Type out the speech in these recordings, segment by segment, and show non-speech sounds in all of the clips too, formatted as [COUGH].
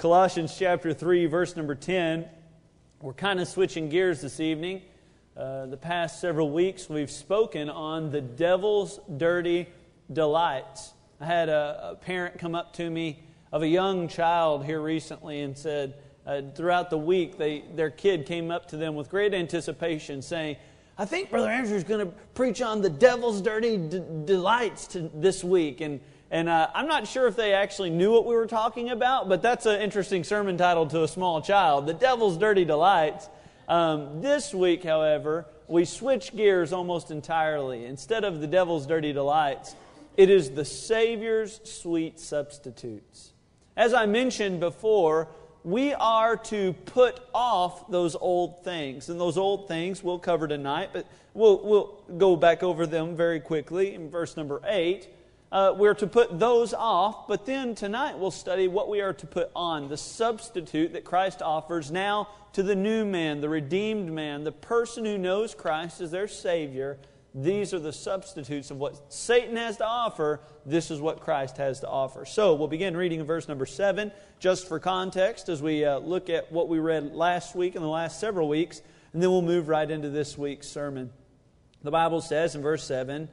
Colossians chapter 3, verse number 10. We're kind of switching gears this evening. Uh, the past several weeks, we've spoken on the devil's dirty delights. I had a, a parent come up to me of a young child here recently and said, uh, throughout the week, they, their kid came up to them with great anticipation, saying, I think Brother Andrew is going to preach on the devil's dirty d- delights to, this week. And, and uh, I'm not sure if they actually knew what we were talking about, but that's an interesting sermon title to a small child The Devil's Dirty Delights. Um, this week, however, we switch gears almost entirely. Instead of the devil's dirty delights, it is the Savior's sweet substitutes. As I mentioned before, we are to put off those old things. And those old things we'll cover tonight, but we'll, we'll go back over them very quickly in verse number 8. Uh, we're to put those off, but then tonight we'll study what we are to put on the substitute that Christ offers now to the new man, the redeemed man, the person who knows Christ as their Savior. These are the substitutes of what Satan has to offer. This is what Christ has to offer. So we'll begin reading in verse number 7, just for context, as we uh, look at what we read last week and the last several weeks, and then we'll move right into this week's sermon. The Bible says in verse 7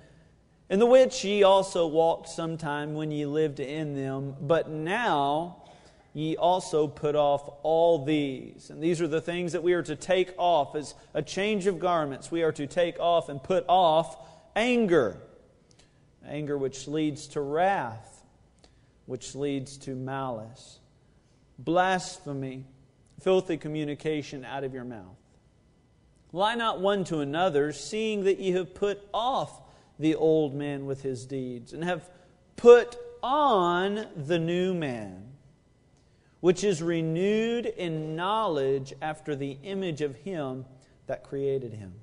in the which ye also walked sometime when ye lived in them, but now ye also put off all these. And these are the things that we are to take off as a change of garments. We are to take off and put off anger. Anger which leads to wrath, which leads to malice, blasphemy, filthy communication out of your mouth. Lie not one to another, seeing that ye have put off the old man with his deeds, and have put on the new man, which is renewed in knowledge after the image of him that created him.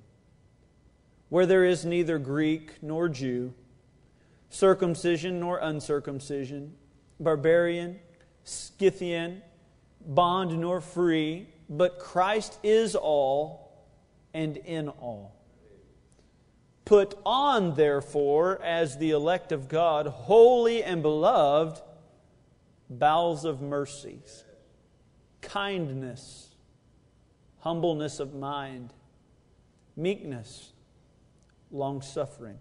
Where there is neither Greek nor Jew, circumcision nor uncircumcision, barbarian, Scythian, bond nor free, but Christ is all and in all. Put on, therefore, as the elect of God, holy and beloved, bowels of mercies, kindness, humbleness of mind, meekness, long suffering,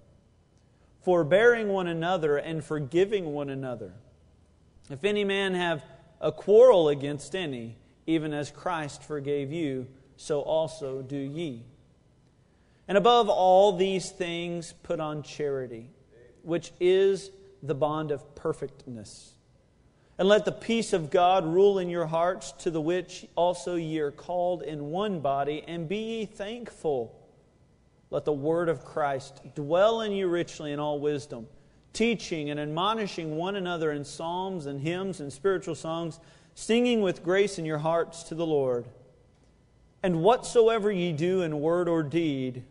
forbearing one another and forgiving one another. If any man have a quarrel against any, even as Christ forgave you, so also do ye. And above all these things, put on charity, which is the bond of perfectness. And let the peace of God rule in your hearts, to the which also ye are called in one body, and be ye thankful. Let the word of Christ dwell in you richly in all wisdom, teaching and admonishing one another in psalms and hymns and spiritual songs, singing with grace in your hearts to the Lord. And whatsoever ye do in word or deed,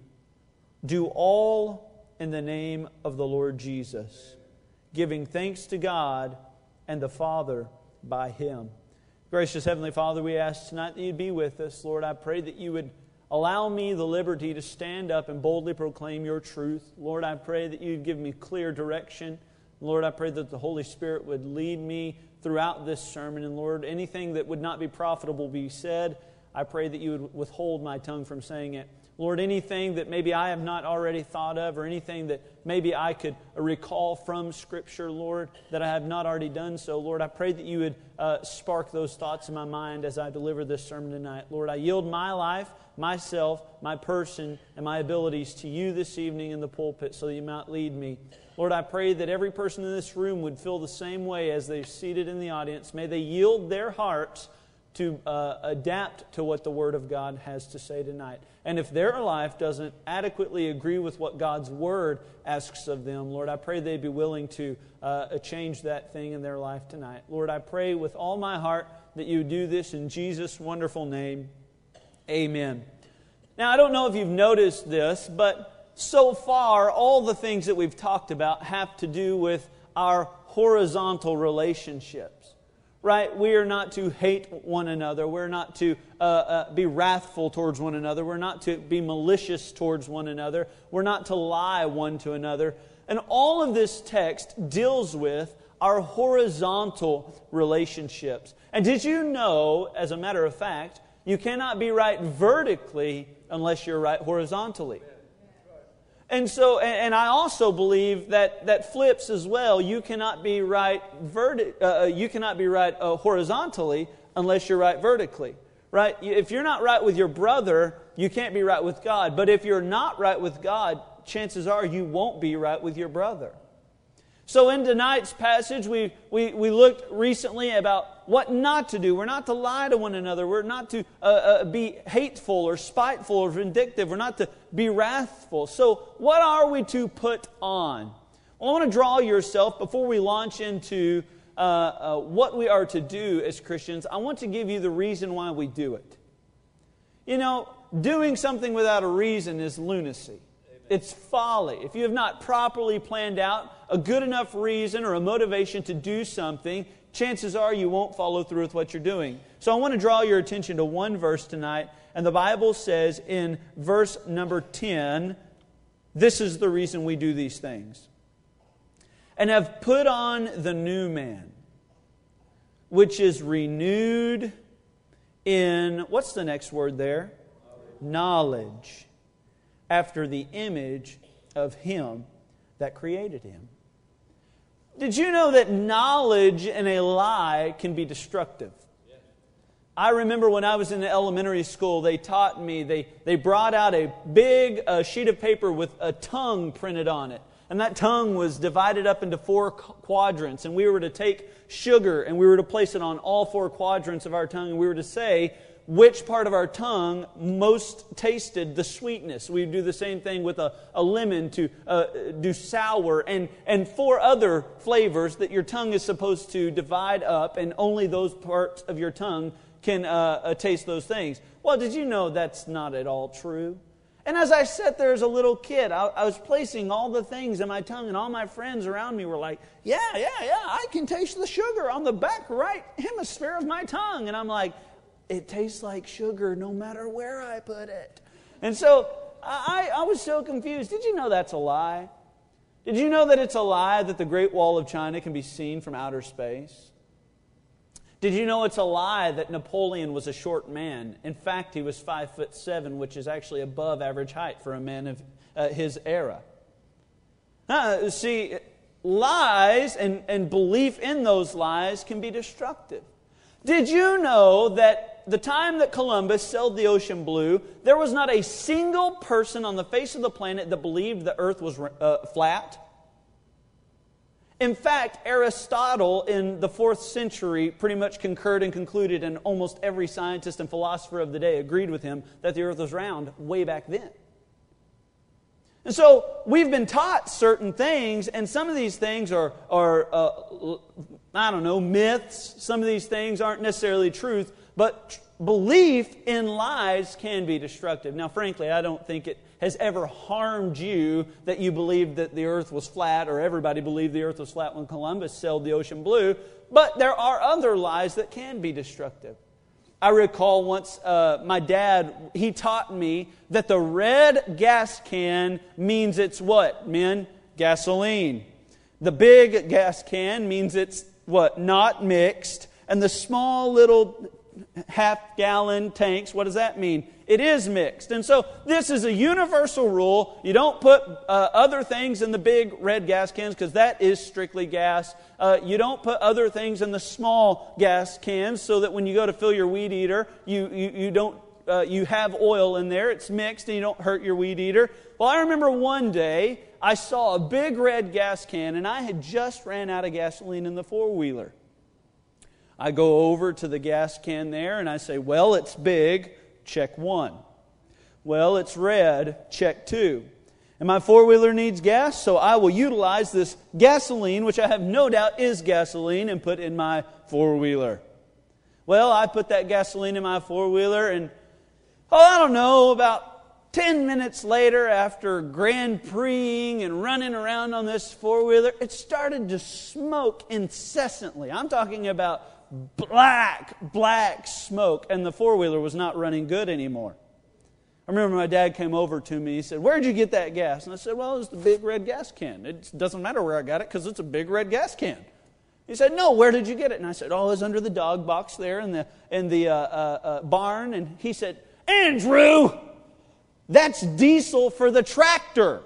do all in the name of the Lord Jesus, giving thanks to God and the Father by Him. Gracious Heavenly Father, we ask tonight that you'd be with us. Lord, I pray that you would allow me the liberty to stand up and boldly proclaim your truth. Lord, I pray that you'd give me clear direction. Lord, I pray that the Holy Spirit would lead me throughout this sermon. And Lord, anything that would not be profitable be said. I pray that you would withhold my tongue from saying it. Lord, anything that maybe I have not already thought of, or anything that maybe I could recall from Scripture, Lord, that I have not already done so, Lord, I pray that you would uh, spark those thoughts in my mind as I deliver this sermon tonight. Lord, I yield my life, myself, my person, and my abilities to you this evening in the pulpit so that you might lead me. Lord, I pray that every person in this room would feel the same way as they're seated in the audience. May they yield their hearts to uh, adapt to what the Word of God has to say tonight. And if their life doesn't adequately agree with what God's Word asks of them, Lord, I pray they'd be willing to uh, change that thing in their life tonight. Lord, I pray with all my heart that you do this in Jesus' wonderful name. Amen. Now, I don't know if you've noticed this, but so far, all the things that we've talked about have to do with our horizontal relationships right? We are not to hate one another. We're not to uh, uh, be wrathful towards one another. We're not to be malicious towards one another. We're not to lie one to another. And all of this text deals with our horizontal relationships. And did you know, as a matter of fact, you cannot be right vertically unless you're right horizontally? And so, and, I also believe that that flips as well. You cannot be right verti- uh, uh you cannot be right uh, horizontally unless you're right vertically. Right? If you're not right with your brother, you can't be right with God. But if you're not right with God, chances are you won't be right with your brother. So, in tonight's passage, we, we, we looked recently about what not to do. We're not to lie to one another. We're not to uh, uh, be hateful or spiteful or vindictive. We're not to be wrathful. So, what are we to put on? Well, I want to draw yourself before we launch into uh, uh, what we are to do as Christians. I want to give you the reason why we do it. You know, doing something without a reason is lunacy. It's folly. If you have not properly planned out a good enough reason or a motivation to do something, chances are you won't follow through with what you're doing. So I want to draw your attention to one verse tonight, and the Bible says in verse number 10, this is the reason we do these things. And have put on the new man, which is renewed in, what's the next word there? Knowledge after the image of Him that created him. Did you know that knowledge and a lie can be destructive? I remember when I was in elementary school, they taught me, they, they brought out a big uh, sheet of paper with a tongue printed on it. And that tongue was divided up into four quadrants. And we were to take sugar and we were to place it on all four quadrants of our tongue. And we were to say, which part of our tongue most tasted the sweetness. We do the same thing with a, a lemon to uh, do sour and, and four other flavors that your tongue is supposed to divide up, and only those parts of your tongue can uh, uh, taste those things. Well, did you know that's not at all true? And as I sat there as a little kid, I, I, was placing all the things in my tongue, and all my friends around me were like, Yeah, yeah, yeah, I can taste the sugar on the back right hemisphere of my tongue. And I'm like, it tastes like sugar no matter where I put it. And so I, I was so confused. Did you know that's a lie? Did you know that it's a lie that the Great Wall of China can be seen from outer space? Did you know it's a lie that Napoleon was a short man? In fact, he was five foot seven, which is actually above average height for a man of uh, his era. Uh, see, lies and, and belief in those lies can be destructive. Did you know that the time that Columbus sailed the ocean blue, there was not a single person on the face of the planet that believed the earth was uh, flat. In fact, Aristotle in the fourth century pretty much concurred and concluded, and almost every scientist and philosopher of the day agreed with him that the earth was round way back then. And so we've been taught certain things, and some of these things are, are uh, I don't know, myths. Some of these things aren't necessarily truth, but belief in lies can be destructive. Now, frankly, I don't think it has ever harmed you that you believed that the earth was flat or everybody believed the earth was flat when Columbus sailed the ocean blue. But there are other lies that can be destructive. I recall once uh, my dad, he taught me that the red gas can means it's what, men? Gasoline. The big gas can means it's what? Not mixed. And the small little half gallon tanks, what does that mean? It is mixed. And so this is a universal rule. You don't put uh, other things in the big red gas cans because that is strictly gas. Uh, you don't put other things in the small gas cans so that when you go to fill your weed eater, you, you, you don't uh, you have oil in there, it's mixed, and you don't hurt your weed eater. Well, I remember one day I saw a big red gas can, and I had just ran out of gasoline in the four wheeler. I go over to the gas can there and I say, Well, it's big, check one. Well, it's red, check two. And my four wheeler needs gas, so I will utilize this gasoline, which I have no doubt is gasoline, and put in my four wheeler. Well, I put that gasoline in my four wheeler, and oh, I don't know, about 10 minutes later, after Grand Prixing and running around on this four wheeler, it started to smoke incessantly. I'm talking about black, black smoke, and the four wheeler was not running good anymore. I remember my dad came over to me. He said, Where'd you get that gas? And I said, Well, it's the big red gas can. It doesn't matter where I got it because it's a big red gas can. He said, No, where did you get it? And I said, Oh, it was under the dog box there in the, in the uh, uh, uh, barn. And he said, Andrew, that's diesel for the tractor.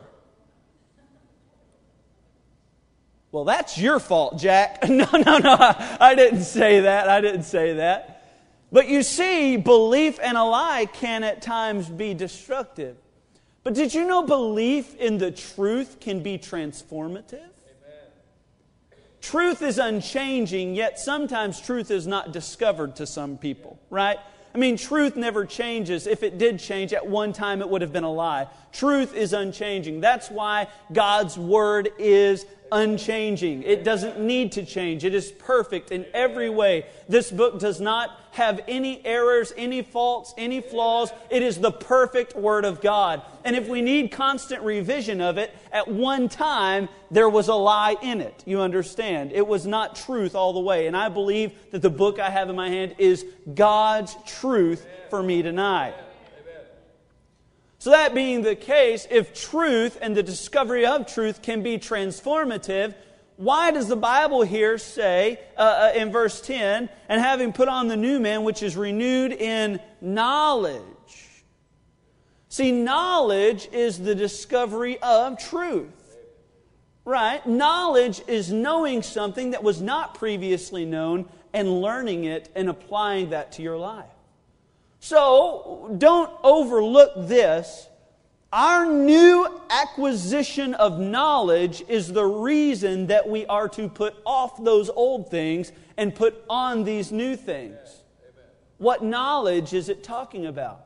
Well, that's your fault, Jack. [LAUGHS] No, no, no. I didn't say that. I didn't say that. But you see, belief and a lie can at times be destructive. But did you know belief in the truth can be transformative? Amen. Truth is unchanging, yet sometimes truth is not discovered to some people, right? I mean, truth never changes. If it did change, at one time it would have been a lie. Truth is unchanging. That's why God's Word is unchanging. It doesn't need to change. It is perfect in every way. This book does not have any errors, any faults, any flaws. It is the perfect Word of God. And if we need constant revision of it, at one time there was a lie in it. You understand? It was not truth all the way. And I believe that the book I have in my hand is God's truth for me tonight. So, that being the case, if truth and the discovery of truth can be transformative, why does the Bible here say uh, uh, in verse 10, and having put on the new man, which is renewed in knowledge? See, knowledge is the discovery of truth. Right? Knowledge is knowing something that was not previously known and learning it and applying that to your life. So don't overlook this. Our new acquisition of knowledge is the reason that we are to put off those old things and put on these new things. What knowledge is it talking about?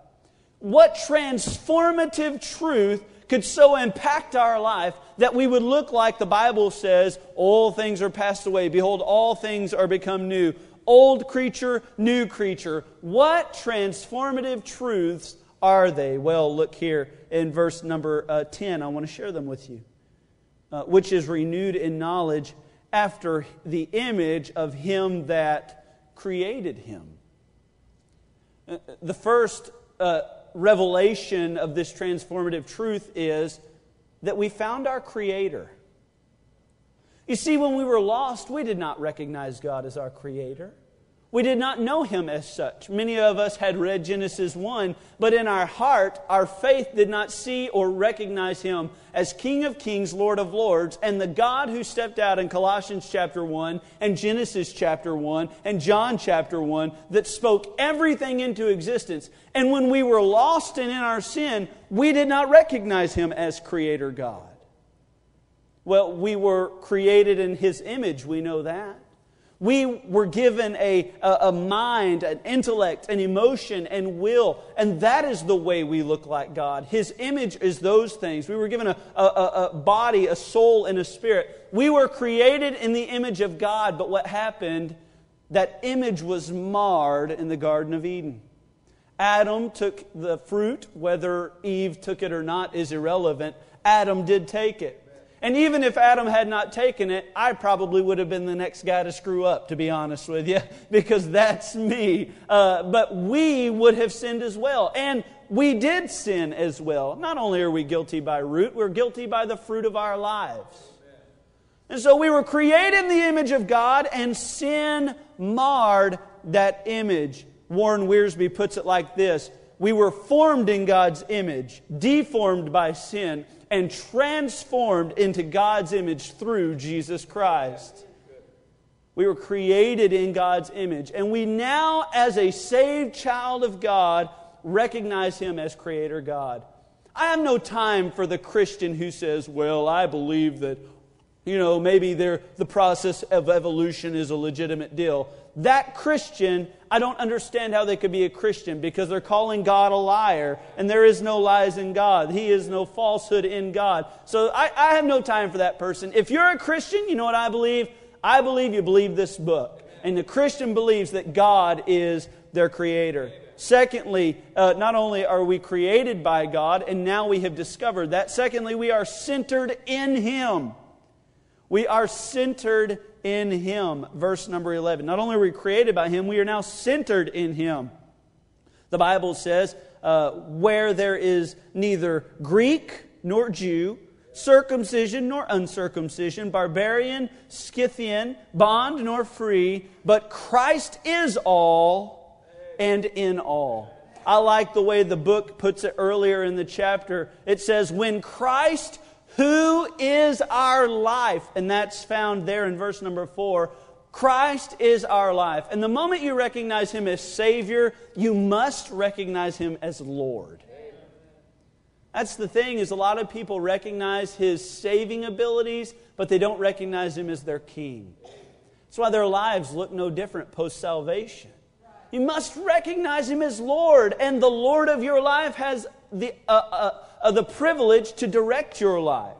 What transformative truth could so impact our life that we would look like the Bible says, all things are passed away. Behold, all things are become new old creature, new creature. What transformative truths are they? Well, look here in verse number uh, 10. I want to share them with you. Uh, which is renewed in knowledge after the image of him that created him. Uh, the first uh, revelation of this transformative truth is that we found our Creator. You see, when we were lost, we did not recognize God as our Creator. We did not know him as such. Many of us had read Genesis 1, but in our heart, our faith did not see or recognize him as King of Kings, Lord of Lords, and the God who stepped out in Colossians chapter 1 and Genesis chapter 1 and John chapter 1 that spoke everything into existence. And when we were lost and in our sin, we did not recognize him as Creator God. Well, we were created in his image, we know that. We were given a, a, a, mind, an intellect, an emotion, and will. And that is the way we look like God. His image is those things. We were given a, a, a body, a soul, and a spirit. We were created in the image of God, but what happened? That image was marred in the Garden of Eden. Adam took the fruit, whether Eve took it or not is irrelevant. Adam did take it. And even if Adam had not taken it, I probably would have been the next guy to screw up, to be honest with you, [LAUGHS] because that's me. Uh, but we would have sinned as well. And we did sin as well. Not only are we guilty by root, we're guilty by the fruit of our lives. And so we were created in the image of God, and sin marred that image. Warren Wiersbe puts it like this We were formed in God's image, deformed by sin and transformed into God's image through Jesus Christ. We were created in God's image. And we now, as a saved child of God, recognize Him as Creator God. I have no time for the Christian who says, Well, I believe that, you know, maybe the process of evolution is a legitimate deal. That Christian I don't understand how they could be a Christian because they're calling God a liar, and there is no lies in God. He is no falsehood in God. So I, I have no time for that person. If you're a Christian, you know what I believe? I believe you believe this book. And the Christian believes that God is their creator. Secondly, uh, not only are we created by God, and now we have discovered that, secondly, we are centered in Him. We are centered in Him. Verse number 11. Not only are we created by Him, we are now centered in Him. The Bible says, uh, where there is neither Greek nor Jew, circumcision nor uncircumcision, barbarian, Scythian, bond nor free, but Christ is all and in all. I like the way the book puts it earlier in the chapter. It says, When Christ, who is our life, and that's found there in verse number four, Christ is our life. And the moment you recognize Him as Savior, you must recognize Him as Lord. That's the thing is a lot of people recognize his saving abilities, but they don't recognize him as their king. That's why their lives look no different post salvation. You must recognize him as Lord, and the Lord of your life has the, uh, uh, uh, the privilege to direct your life.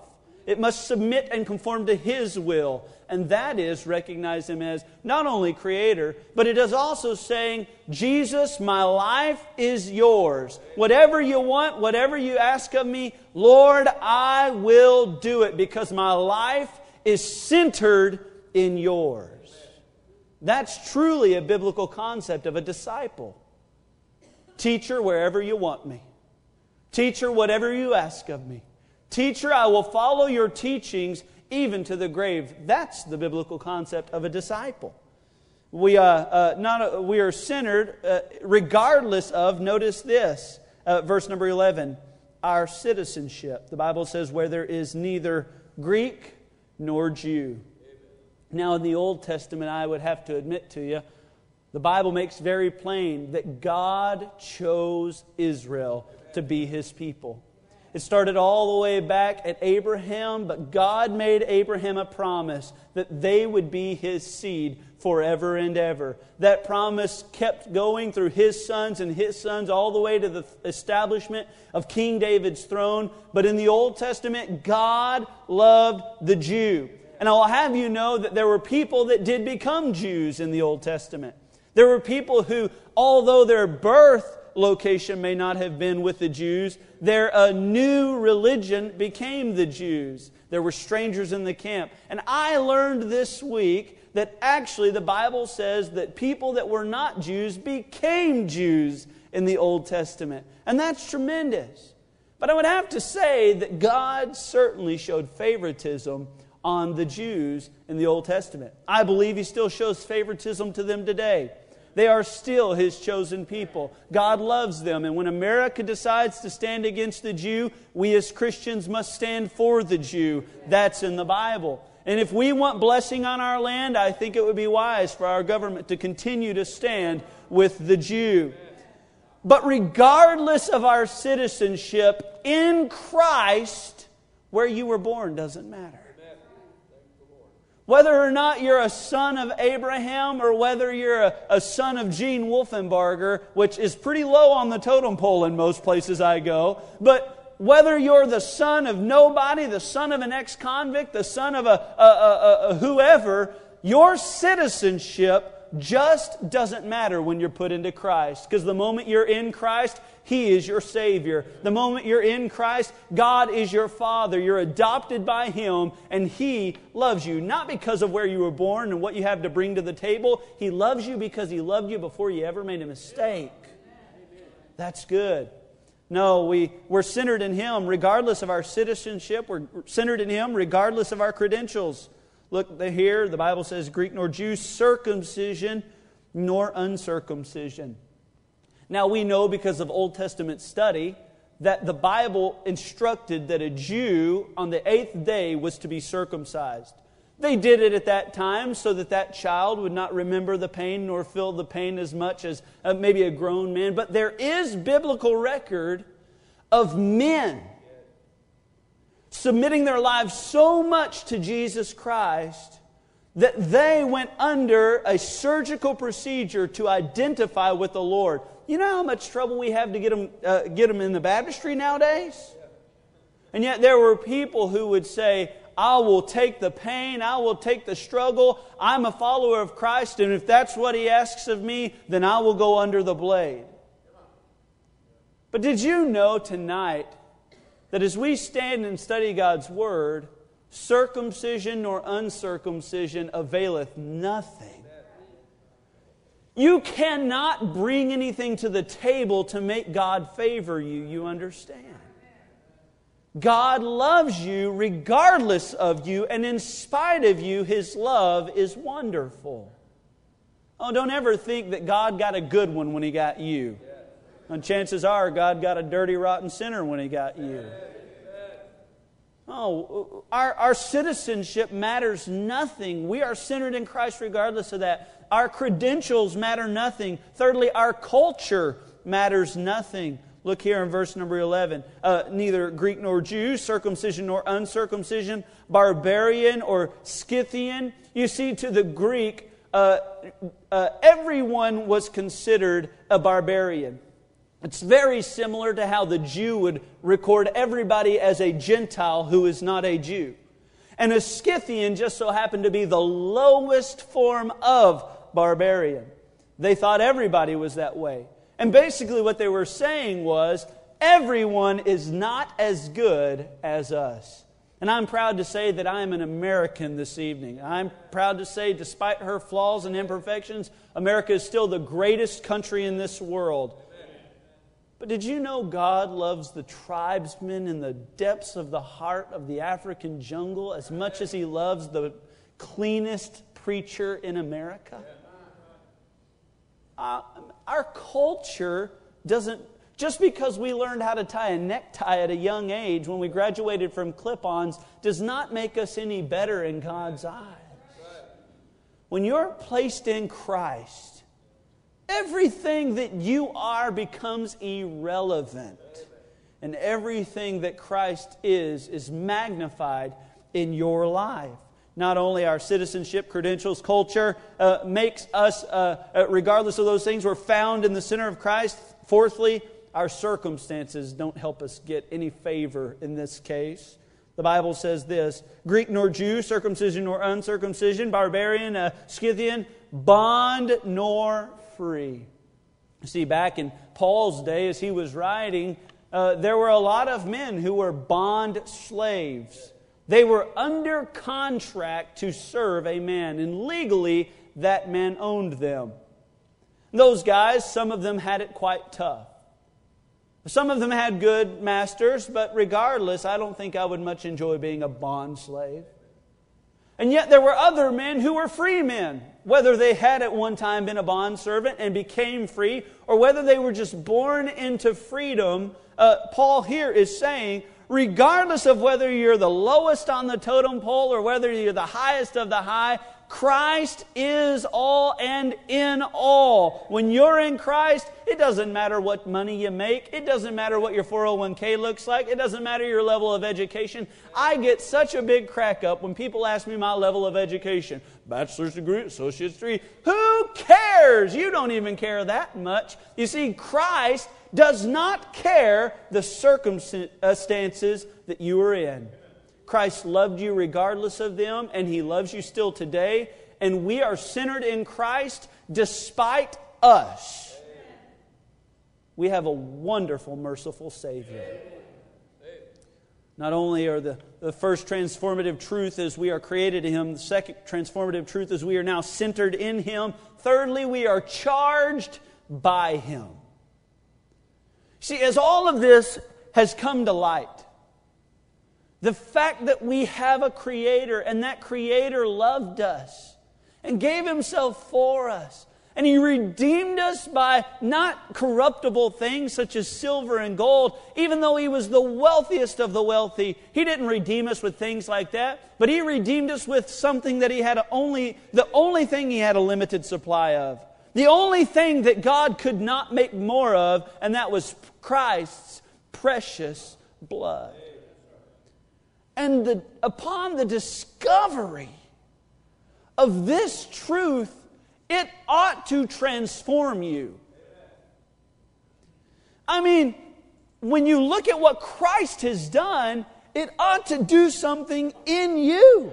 It must submit and conform to his will and that is recognize Him as not only Creator, but it is also saying, Jesus, my life is yours. Whatever you want, whatever you ask of me, Lord, I will do it because my life is centered in yours. That's truly a biblical concept of a disciple. Teacher, wherever you want me. Teacher, whatever you ask of me. Teacher, I will follow your teachings even to the grave. That's the biblical concept of a disciple. We, uh, uh, not, uh, we are centered uh, regardless of, notice this, uh, verse number 11, our citizenship. The Bible says, where there is neither Greek nor Jew. Now, in the Old Testament, I would have to admit to you, the Bible makes very plain that God chose Israel to be his people. It started all the way back at Abraham, but God made Abraham a promise that they would be his seed forever and ever. That promise kept going through his sons and his sons all the way to the establishment of King David's throne. But in the Old Testament, God loved the Jew. And I'll have you know that there were people that did become Jews in the Old Testament. There were people who, although their birth location may not have been with the Jews, their a new religion became the Jews. There were strangers in the camp. And I learned this week that actually the Bible says that people that were not Jews became Jews in the Old Testament. And that's tremendous. But I would have to say that God certainly showed favoritism on the Jews in the Old Testament. I believe He still shows favoritism to them today. They are still his chosen people. God loves them. And when America decides to stand against the Jew, we as Christians must stand for the Jew. That's in the Bible. And if we want blessing on our land, I think it would be wise for our government to continue to stand with the Jew. But regardless of our citizenship in Christ, where you were born doesn't matter. Whether or not you're a son of Abraham or whether you're a, a, son of Gene Wolfenbarger, which is pretty low on the totem pole in most places I go, but whether you're the son of nobody, the son of an ex convict, the son of a, a, a whoever, your citizenship just doesn't matter when you're put into Christ. Because the moment you're in Christ, He is your Savior. The moment you're in Christ, God is your Father. You're adopted by Him, and He loves you. Not because of where you were born and what you have to bring to the table. He loves you because He loved you before you ever made a mistake. That's good. No, we, we're centered in Him regardless of our citizenship. We're centered in Him regardless of our credentials. Look here, the Bible says Greek nor Jew, circumcision nor uncircumcision. Now we know because of Old Testament study that the Bible instructed that a Jew on the eighth day was to be circumcised. They did it at that time so that that child would not remember the pain nor feel the pain as much as uh, maybe a grown man. But there is biblical record of men submitting their lives so much to Jesus Christ that they went under a surgical procedure to identify with the Lord. You know how much trouble we have to get them, uh, get them in the baptistry nowadays? And yet there were people who would say, I will take the pain, I will take the struggle. I'm a follower of Christ, and if that's what He asks of me, then I will go under the blade. But did you know tonight that as we stand and study God's Word, circumcision nor uncircumcision availeth nothing. You cannot bring anything to the table to make God favor you, you understand. God loves you regardless of you, and in spite of you, His love is wonderful. Oh, don't ever think that God got a good one when He got you. And chances are, God got a dirty, rotten sinner when He got you. Oh, our, our citizenship matters nothing. We are centered in Christ regardless of that. Our credentials matter nothing. Thirdly, our culture matters nothing. Look here in verse number 11. Uh, neither Greek nor Jew, circumcision nor uncircumcision, barbarian or Scythian. You see, to the Greek, uh, uh, everyone was considered a barbarian. It's very similar to how the Jew would record everybody as a Gentile who is not a Jew. And a Scythian just so happened to be the lowest form of barbarian. They thought everybody was that way. And basically, what they were saying was everyone is not as good as us. And I'm proud to say that I am an American this evening. I'm proud to say, despite her flaws and imperfections, America is still the greatest country in this world. But did you know God loves the tribesmen in the depths of the heart of the African jungle as much as he loves the cleanest preacher in America? Uh, our culture doesn't, just because we learned how to tie a necktie at a young age when we graduated from clip ons, does not make us any better in God's eyes. When you're placed in Christ, everything that you are becomes irrelevant. And everything that Christ is, is magnified in your life not only our citizenship, credentials, culture uh, makes us, uh, uh, regardless of those things, we're found in the center of Christ. Fourthly, our circumstances don't help us get any favor in this case. The Bible says this Greek nor Jew, circumcision nor uncircumcision, barbarian, uh, Scythian, bond nor free. See, back in Paul's day, as he was writing, uh, there were a lot of men who were bond slaves. They were under contract to serve a man, and legally, that man owned them. Those guys, some of them had it quite tough. Some of them had good masters, but regardless, I don't think I would much enjoy being a bond slave. And yet there were other men who were free men, whether they had at one time been a bond servant and became free, or whether they were just born into freedom. Uh, Paul here is saying, regardless of whether you're the lowest on the totem pole or whether you're the highest of the high, Christ is all and in all. When you're in Christ, it doesn't matter what money you make. It doesn't matter what your 401k looks like. It doesn't matter your level of education. I get such a big crack up when people ask me my level of education. Bachelor's degree, associate's degree. Who cares? You don't even care that much. You see, Christ does not care the circumstances that you are in. Christ loved you regardless of them, and He loves you still today. And we are centered in Christ despite us. We have a wonderful, merciful Savior. Not only are the, the first transformative truth is we are created in Him, the second transformative truth is we are now centered in Him. Thirdly, we are charged by Him. See, as all of this has come to light, the fact that we have a Creator and that Creator loved us and gave Himself for us. And He redeemed us by not corruptible things such as silver and gold, even though He was the wealthiest of the wealthy. He didn't redeem us with things like that, but He redeemed us with something that He had only, the only thing He had a limited supply of. The only thing that God could not make more of, and that was Christ's precious blood. And the, upon the discovery of this truth, it ought to transform you. I mean, when you look at what Christ has done, it ought to do something in you.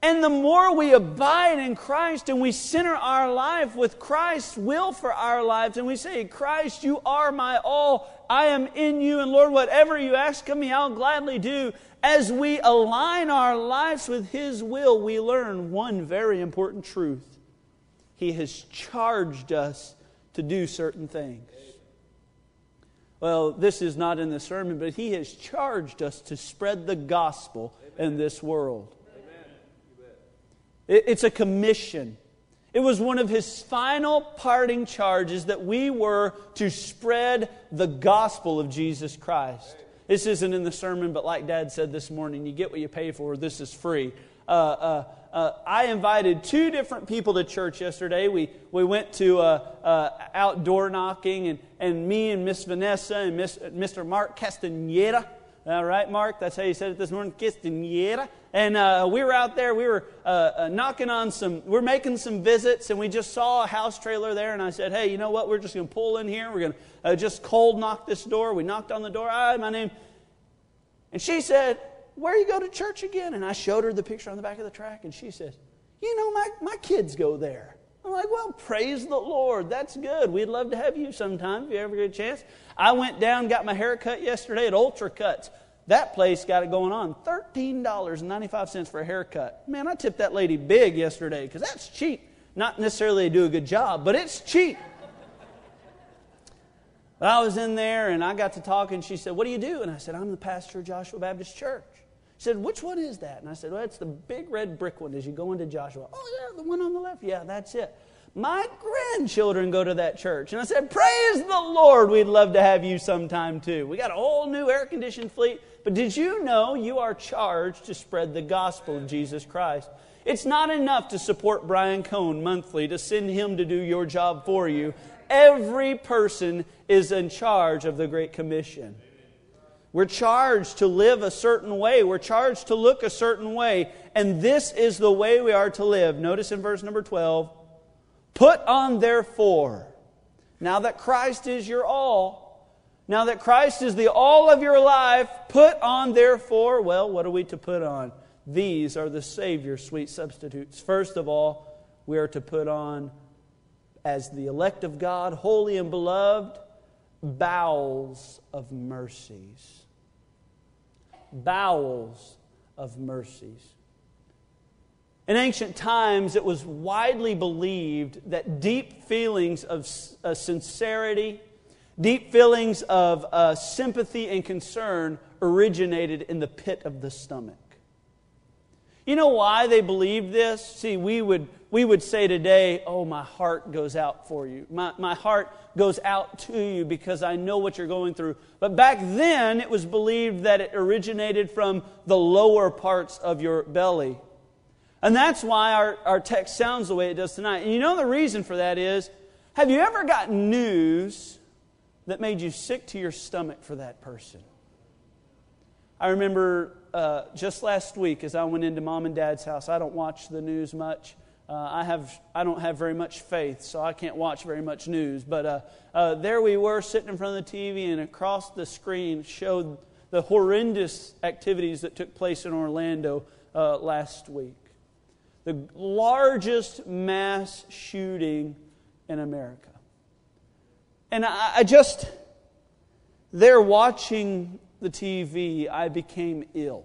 And the more we abide in Christ and we center our life with Christ's will for our lives, and we say, Christ, you are my all. I am in you, and Lord, whatever you ask of me, I'll gladly do. As we align our lives with His will, we learn one very important truth He has charged us to do certain things. Well, this is not in the sermon, but He has charged us to spread the gospel Amen. in this world. It, it's a commission. It was one of His final parting charges that we were to spread the gospel of Jesus Christ. This isn't in the sermon, but like Dad said this morning, you get what you pay for. This is free. Uh, uh, uh, I invited two different people to church yesterday. We, we went to uh, uh, outdoor knocking, and, and me and Miss Vanessa and Miss, Mr. Mark Castaneda. All right, Mark, that's how you said it this morning, Castaneda. And uh, we were out there, we were uh, uh, knocking on some, we're making some visits, and we just saw a house trailer there. And I said, hey, you know what? We're just going to pull in here. We're going to just cold knock this door. We knocked on the door. Hi, my name. And she said, where you go to church again? And I showed her the picture on the back of the track, and she says, You know, my, my kids go there. I'm like, Well, praise the Lord. That's good. We'd love to have you sometime if you ever get a chance. I went down, got my hair cut yesterday at Ultra Cuts. That place got it going on. $13.95 for a haircut. Man, I tipped that lady big yesterday because that's cheap. Not necessarily they do a good job, but it's cheap. But I was in there and I got to talking. She said, What do you do? And I said, I'm the pastor of Joshua Baptist Church. Said, Which one is that? And I said, Well, it's the big red brick one as you go into Joshua. Oh, yeah, the one on the left. Yeah, that's it. My grandchildren go to that church. And I said, Praise the Lord. We'd love to have you sometime too. We got a whole new air conditioned fleet. But did you know you are charged to spread the gospel of Jesus Christ? It's not enough to support Brian Cohn monthly, to send him to do your job for you. Every person is in charge of the Great Commission. We're charged to live a certain way. We're charged to look a certain way. And this is the way we are to live. Notice in verse number 12 Put on, therefore, now that Christ is your all, now that Christ is the all of your life, put on, therefore, well, what are we to put on? These are the Savior's sweet substitutes. First of all, we are to put on, as the elect of God, holy and beloved, bowels of mercies. Bowels of mercies. In ancient times, it was widely believed that deep feelings of uh, sincerity, deep feelings of uh, sympathy and concern originated in the pit of the stomach. You know why they believed this? See, we would we would say today, Oh, my heart goes out for you. My, my heart goes out to you because I know what you're going through. But back then, it was believed that it originated from the lower parts of your belly. And that's why our, our text sounds the way it does tonight. And you know the reason for that is have you ever gotten news that made you sick to your stomach for that person? I remember uh, just last week as I went into mom and dad's house, I don't watch the news much. Uh, I, have, I don't have very much faith, so I can't watch very much news. But uh, uh, there we were sitting in front of the TV, and across the screen showed the horrendous activities that took place in Orlando uh, last week. The largest mass shooting in America. And I, I just, there watching the TV, I became ill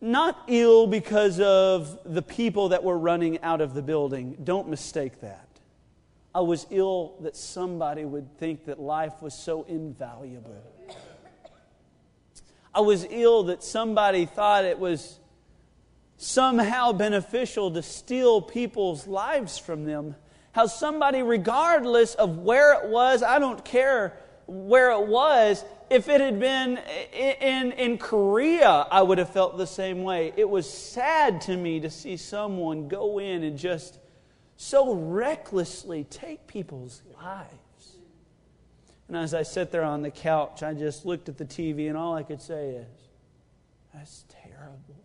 not ill because of the people that were running out of the building. Don't mistake that. I was ill that somebody would think that life was so invaluable. I was ill that somebody thought it was somehow beneficial to steal people's lives from them. How somebody, regardless of where it was, I don't care where it was, if it had been in, in Korea, I would have felt the same way. It was sad to me to see someone go in and just so recklessly take people's lives. And as I sat there on the couch, I just looked at the TV, and all I could say is, That's terrible.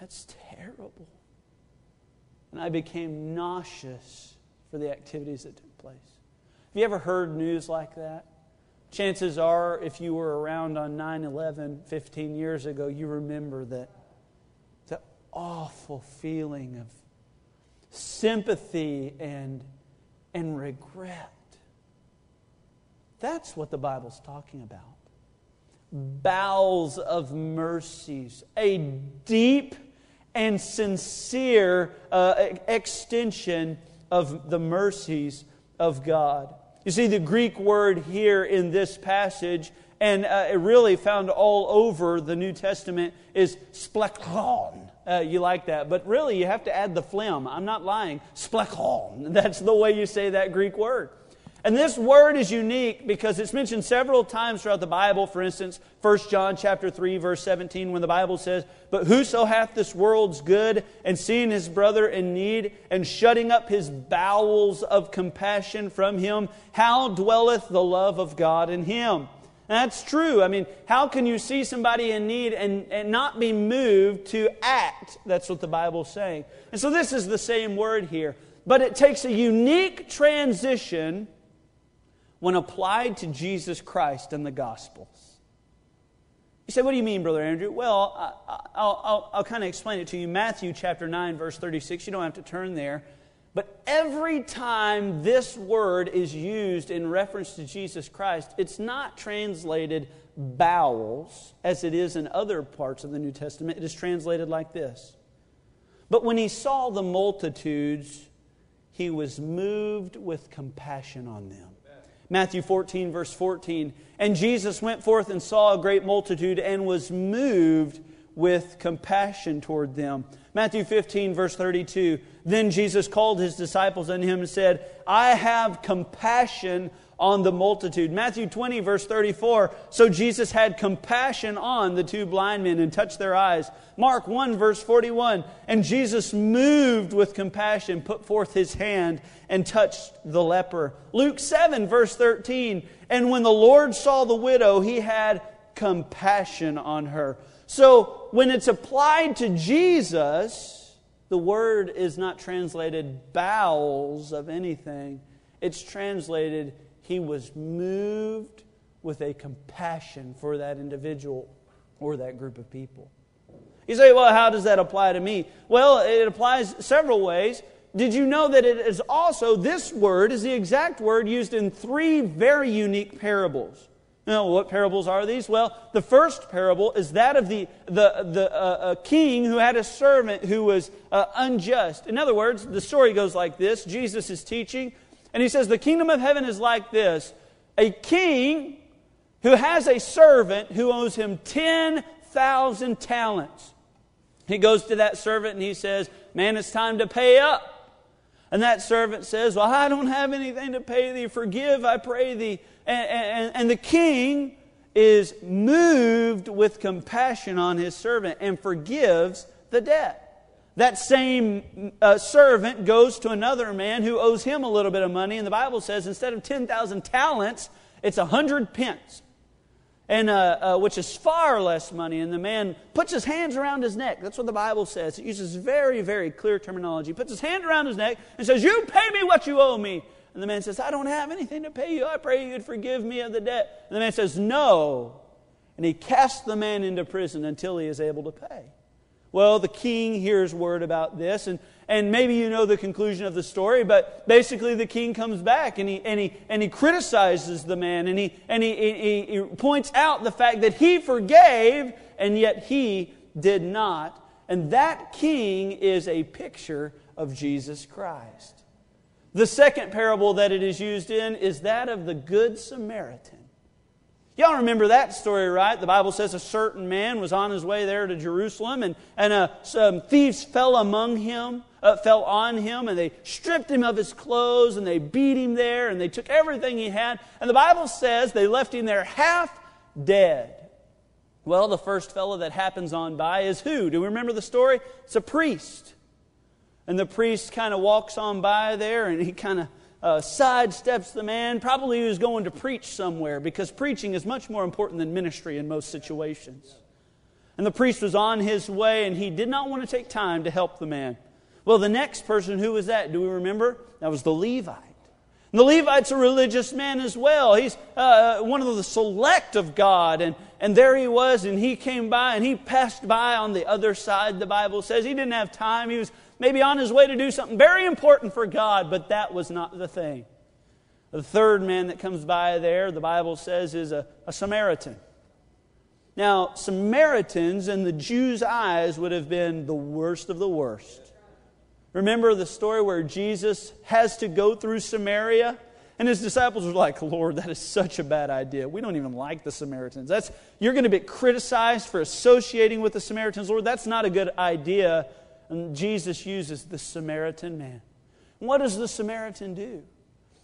That's terrible. And I became nauseous for the activities that took place. Have you ever heard news like that? Chances are, if you were around on 9 11 15 years ago, you remember that the awful feeling of sympathy and, and regret. That's what the Bible's talking about. Bowels of mercies, a deep and sincere uh, extension of the mercies of God. You see, the Greek word here in this passage, and uh, it really found all over the New Testament, is splechon. Uh, you like that, but really you have to add the phlegm. I'm not lying. Splechon. [LAUGHS] That's the way you say that Greek word. And this word is unique because it's mentioned several times throughout the Bible. For instance, 1 John chapter 3 verse 17 when the Bible says, "But whoso hath this world's good and seeing his brother in need and shutting up his bowels of compassion from him, how dwelleth the love of God in him?" And that's true. I mean, how can you see somebody in need and, and not be moved to act? That's what the Bible's saying. And so this is the same word here. But it takes a unique transition when applied to Jesus Christ and the Gospels. You say, what do you mean, Brother Andrew? Well, I'll, I'll, I'll kind of explain it to you. Matthew chapter 9, verse 36, you don't have to turn there. But every time this word is used in reference to Jesus Christ, it's not translated bowels as it is in other parts of the New Testament. It is translated like this. But when he saw the multitudes, he was moved with compassion on them Matthew 14, verse 14. And Jesus went forth and saw a great multitude and was moved with compassion toward them. Matthew 15, verse 32. Then Jesus called his disciples unto him and said, I have compassion on the multitude. Matthew 20, verse 34. So Jesus had compassion on the two blind men and touched their eyes. Mark 1, verse 41. And Jesus, moved with compassion, put forth his hand and touched the leper. Luke 7, verse 13. And when the Lord saw the widow, he had compassion on her. So when it's applied to Jesus, the word is not translated bowels of anything, it's translated he was moved with a compassion for that individual or that group of people. You say, well, how does that apply to me? Well, it applies several ways. Did you know that it is also, this word is the exact word used in three very unique parables? Now, what parables are these? Well, the first parable is that of the, the, the uh, king who had a servant who was uh, unjust. In other words, the story goes like this Jesus is teaching, and he says, The kingdom of heaven is like this a king who has a servant who owes him 10,000 talents. He goes to that servant and he says, Man, it's time to pay up. And that servant says, Well, I don't have anything to pay thee. Forgive, I pray thee. And, and, and the king is moved with compassion on his servant and forgives the debt. That same uh, servant goes to another man who owes him a little bit of money, and the Bible says instead of 10,000 talents, it's a 100 pence, and, uh, uh, which is far less money. And the man puts his hands around his neck. That's what the Bible says. It uses very, very clear terminology. He puts his hand around his neck and says, You pay me what you owe me. And the man says, I don't have anything to pay you. I pray you'd forgive me of the debt. And the man says, No. And he casts the man into prison until he is able to pay. Well, the king hears word about this, and, and maybe you know the conclusion of the story, but basically the king comes back and he, and he, and he criticizes the man, and, he, and he, he, he points out the fact that he forgave, and yet he did not. And that king is a picture of Jesus Christ. The second parable that it is used in is that of the Good Samaritan. Y'all remember that story, right? The Bible says a certain man was on his way there to Jerusalem, and, and uh, some thieves fell among him, uh, fell on him, and they stripped him of his clothes, and they beat him there, and they took everything he had. And the Bible says they left him there half dead. Well, the first fellow that happens on by is who? Do we remember the story? It's a priest. And the priest kind of walks on by there, and he kind of uh, sidesteps the man. Probably was going to preach somewhere because preaching is much more important than ministry in most situations. And the priest was on his way and he did not want to take time to help the man. Well, the next person, who was that? Do we remember? That was the Levite. And the Levite's a religious man as well. He's uh, one of the select of God. And, and there he was, and he came by and he passed by on the other side, the Bible says. He didn't have time. He was maybe on his way to do something very important for God, but that was not the thing. The third man that comes by there, the Bible says, is a, a Samaritan. Now, Samaritans in the Jews' eyes would have been the worst of the worst. Remember the story where Jesus has to go through Samaria? And his disciples were like, Lord, that is such a bad idea. We don't even like the Samaritans. That's, you're going to be criticized for associating with the Samaritans. Lord, that's not a good idea. And Jesus uses the Samaritan man. What does the Samaritan do?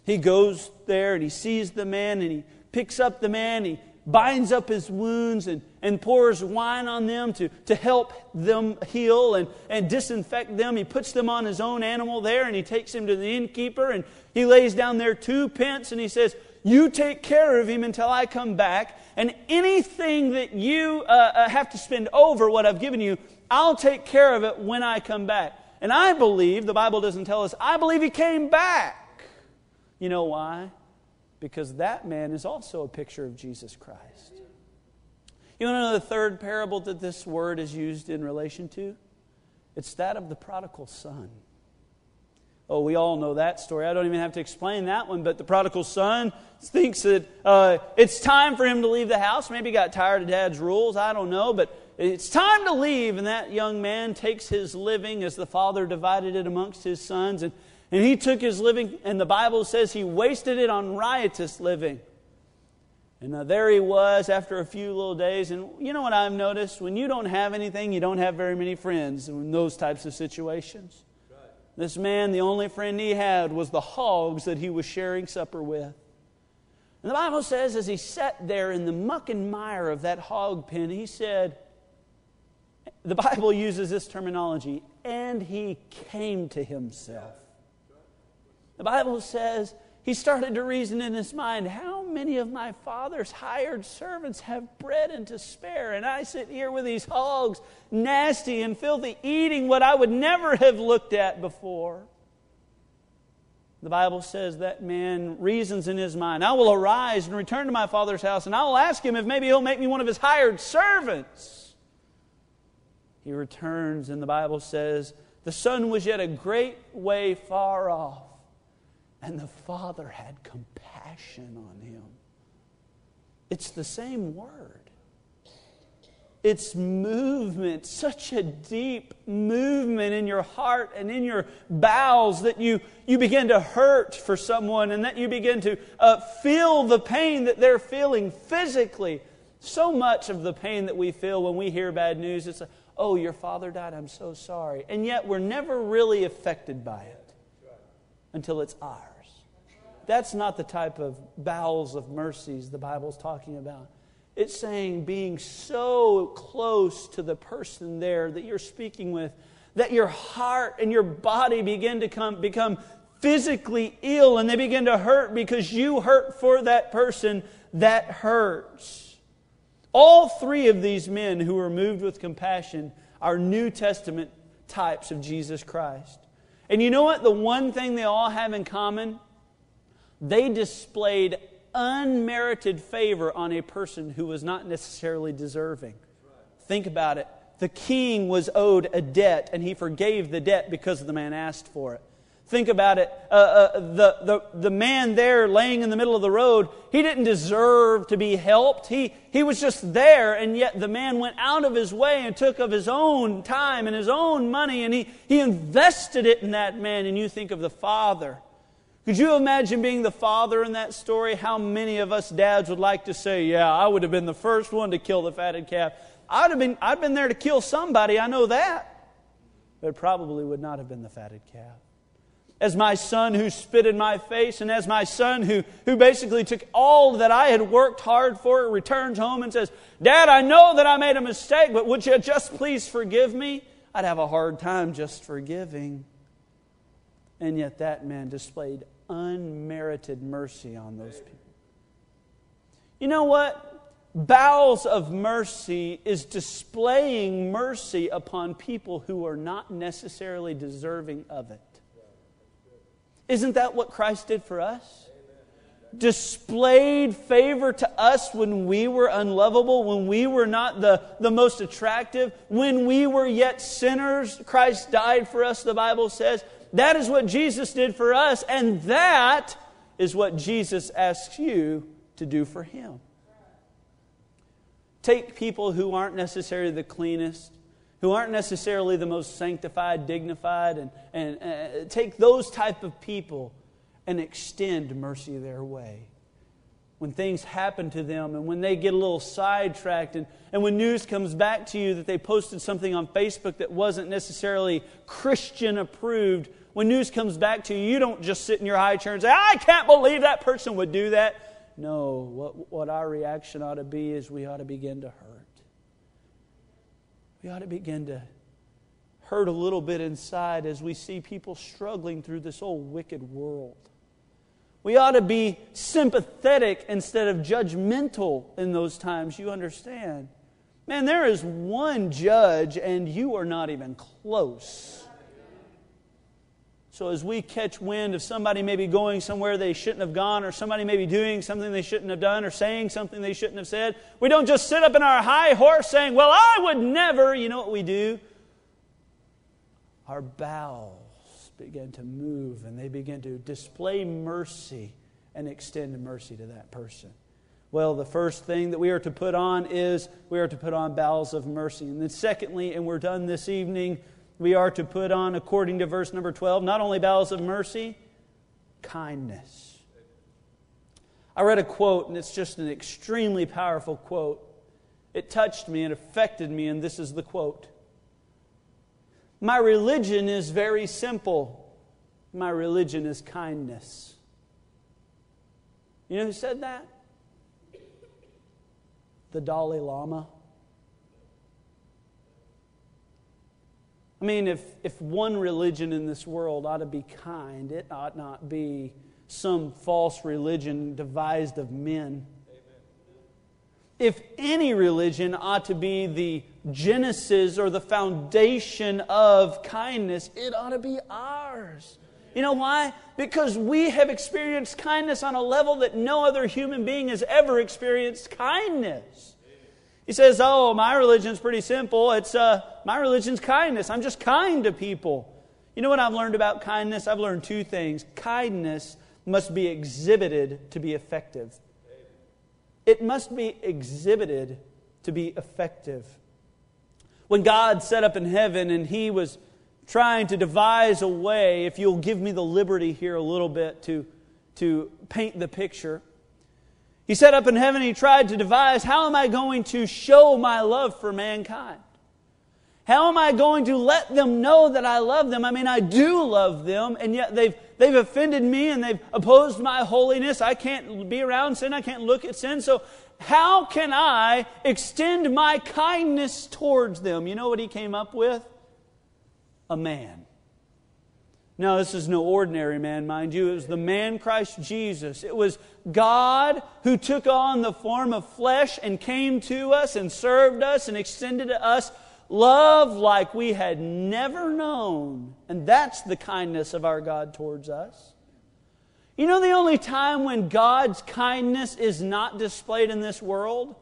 He goes there and he sees the man and he picks up the man, he binds up his wounds and, and pours wine on them to, to help them heal and, and disinfect them. He puts them on his own animal there and he takes him to the innkeeper and he lays down there two pence and he says, You take care of him until I come back. And anything that you uh, uh have to spend over what I've given you, I'll take care of it when I come back. And I believe, the Bible doesn't tell us, I believe he came back. You know why? Because that man is also a picture of Jesus Christ. You want to know the third parable that this word is used in relation to? It's that of the prodigal son. Oh, we all know that story. I don't even have to explain that one, but the prodigal son thinks that uh, it's time for him to leave the house. Maybe he got tired of dad's rules. I don't know, but it's time to leave. And that young man takes his living as the father divided it amongst his sons. And and he took his living, and the Bible says he wasted it on riotous living. And uh, there he was after a few little days. And you know what I've noticed? When you don't have anything, you don't have very many friends in those types of situations. This man, the only friend he had was the hogs that he was sharing supper with. And the Bible says, as he sat there in the muck and mire of that hog pen, he said, the Bible uses this terminology, and he came to himself. The Bible says he started to reason in his mind, How many of my father's hired servants have bread and to spare? And I sit here with these hogs, nasty and filthy, eating what I would never have looked at before. The Bible says that man reasons in his mind, I will arise and return to my father's house, and I will ask him if maybe he'll make me one of his hired servants. He returns, and the Bible says, The son was yet a great way far off. And the Father had compassion on him. It's the same word. It's movement, such a deep movement in your heart and in your bowels that you, you begin to hurt for someone and that you begin to uh, feel the pain that they're feeling physically. So much of the pain that we feel when we hear bad news, it's like, oh, your father died, I'm so sorry. And yet we're never really affected by it until it's ours. That's not the type of bowels of mercies the Bible's talking about. It's saying being so close to the person there that you're speaking with that your heart and your body begin to come, become physically ill and they begin to hurt because you hurt for that person that hurts. All three of these men who were moved with compassion are New Testament types of Jesus Christ. And you know what? The one thing they all have in common? They displayed unmerited favor on a person who was not necessarily deserving. Think about it. The king was owed a debt, and he forgave the debt because the man asked for it. Think about it. Uh, uh, the, the, the man there laying in the middle of the road, he didn't deserve to be helped. He, he was just there, and yet the man went out of his way and took of his own time and his own money, and he, he invested it in that man. And you think of the father. Could you imagine being the father in that story? How many of us dads would like to say, Yeah, I would have been the first one to kill the fatted calf? I'd have been, I'd been there to kill somebody, I know that. But probably would not have been the fatted calf as my son who spit in my face, and as my son who, who basically took all that I had worked hard for, returns home and says, Dad, I know that I made a mistake, but would you just please forgive me? I'd have a hard time just forgiving. And yet that man displayed unmerited mercy on those people. You know what? Bowels of mercy is displaying mercy upon people who are not necessarily deserving of it. Isn't that what Christ did for us? Displayed favor to us when we were unlovable, when we were not the, the most attractive, when we were yet sinners. Christ died for us, the Bible says. That is what Jesus did for us, and that is what Jesus asks you to do for him. Take people who aren't necessarily the cleanest, who aren't necessarily the most sanctified, dignified, and, and uh, take those type of people and extend mercy their way. When things happen to them and when they get a little sidetracked, and, and when news comes back to you that they posted something on Facebook that wasn't necessarily Christian approved, when news comes back to you, you don't just sit in your high chair and say, I can't believe that person would do that. No, what, what our reaction ought to be is we ought to begin to hurt. We ought to begin to hurt a little bit inside as we see people struggling through this old wicked world. We ought to be sympathetic instead of judgmental in those times, you understand. Man, there is one judge, and you are not even close. So, as we catch wind of somebody maybe going somewhere they shouldn't have gone, or somebody maybe doing something they shouldn't have done, or saying something they shouldn't have said, we don't just sit up in our high horse saying, Well, I would never. You know what we do? Our bowels begin to move and they begin to display mercy and extend mercy to that person. Well, the first thing that we are to put on is we are to put on bowels of mercy. And then, secondly, and we're done this evening, we are to put on, according to verse number 12, not only bowels of mercy, kindness. I read a quote, and it's just an extremely powerful quote. It touched me and affected me, and this is the quote My religion is very simple. My religion is kindness. You know who said that? The Dalai Lama. I mean, if, if one religion in this world ought to be kind, it ought not be some false religion devised of men. If any religion ought to be the genesis or the foundation of kindness, it ought to be ours. You know why? Because we have experienced kindness on a level that no other human being has ever experienced kindness. He says, Oh, my religion's pretty simple. It's uh, my religion's kindness. I'm just kind to people. You know what I've learned about kindness? I've learned two things. Kindness must be exhibited to be effective. It must be exhibited to be effective. When God set up in heaven and He was trying to devise a way, if you'll give me the liberty here a little bit to, to paint the picture, he set up in heaven, he tried to devise how am I going to show my love for mankind? How am I going to let them know that I love them? I mean, I do love them, and yet they've, they've offended me and they've opposed my holiness. I can't be around sin, I can't look at sin. So, how can I extend my kindness towards them? You know what he came up with? A man. Now, this is no ordinary man, mind you. It was the man Christ Jesus. It was God who took on the form of flesh and came to us and served us and extended to us love like we had never known. And that's the kindness of our God towards us. You know, the only time when God's kindness is not displayed in this world?